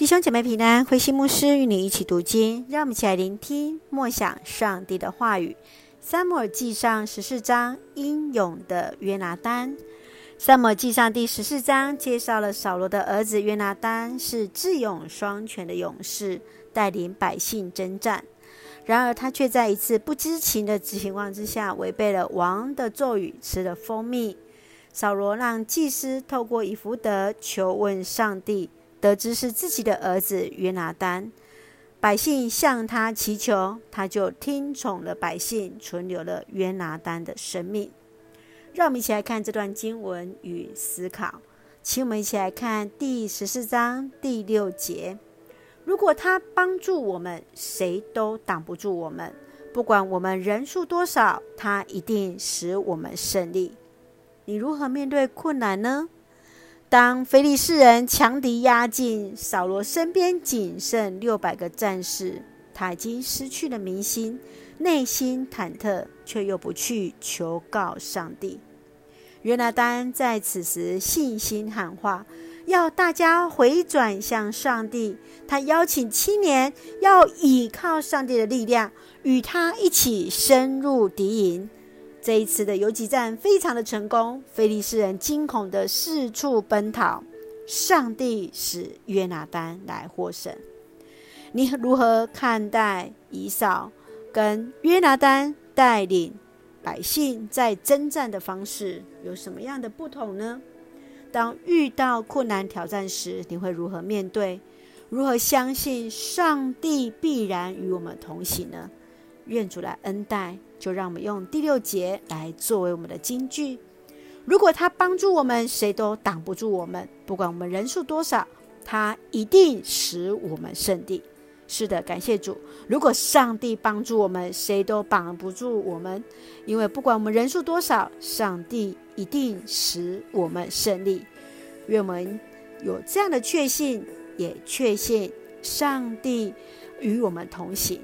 弟兄姐妹平安，慧馨牧师与你一起读经，让我们一起来聆听默想上帝的话语。撒母耳记上十四章，英勇的约拿单。撒母耳记上第十四章介绍了扫罗的儿子约拿单是智勇双全的勇士，带领百姓征战。然而他却在一次不知情的情况之下，违背了王的咒语，吃了蜂蜜。扫罗让祭司透过以弗得求问上帝。得知是自己的儿子约拿单，百姓向他祈求，他就听从了百姓，存留了约拿单的生命。让我们一起来看这段经文与思考。请我们一起来看第十四章第六节：如果他帮助我们，谁都挡不住我们。不管我们人数多少，他一定使我们胜利。你如何面对困难呢？当非利士人强敌压境，扫罗身边仅剩六百个战士，他已经失去了民心，内心忐忑，却又不去求告上帝。约拿单在此时信心喊话，要大家回转向上帝。他邀请青年要倚靠上帝的力量，与他一起深入敌营。这一次的游击战非常的成功，菲利士人惊恐的四处奔逃，上帝使约拿单来获胜。你如何看待以扫跟约拿单带领百姓在征战的方式有什么样的不同呢？当遇到困难挑战时，你会如何面对？如何相信上帝必然与我们同行呢？愿主来恩待。就让我们用第六节来作为我们的金句。如果他帮助我们，谁都挡不住我们。不管我们人数多少，他一定使我们胜利。是的，感谢主。如果上帝帮助我们，谁都绑不住我们。因为不管我们人数多少，上帝一定使我们胜利。愿我们有这样的确信，也确信上帝与我们同行。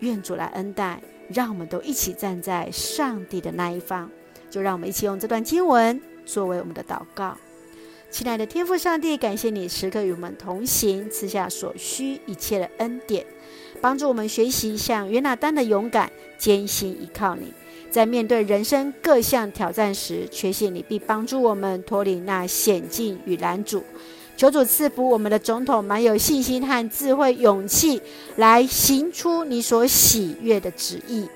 愿主来恩待。让我们都一起站在上帝的那一方，就让我们一起用这段经文作为我们的祷告。亲爱的天父上帝，感谢你时刻与我们同行，赐下所需一切的恩典，帮助我们学习像约拿单的勇敢，坚心依靠你。在面对人生各项挑战时，确信你必帮助我们脱离那险境与拦阻。求主赐福我们的总统，满有信心和智慧、勇气，来行出你所喜悦的旨意，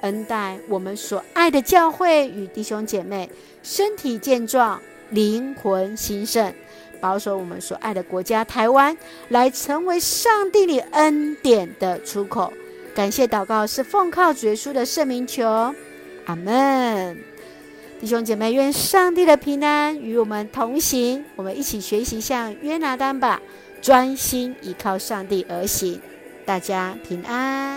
恩待我们所爱的教会与弟兄姐妹，身体健壮，灵魂兴盛，保守我们所爱的国家台湾，来成为上帝里恩典的出口。感谢祷告是奉靠主耶稣的圣名求，阿门。弟兄姐妹，愿上帝的平安与我们同行。我们一起学习像约拿丹吧，专心依靠上帝而行。大家平安。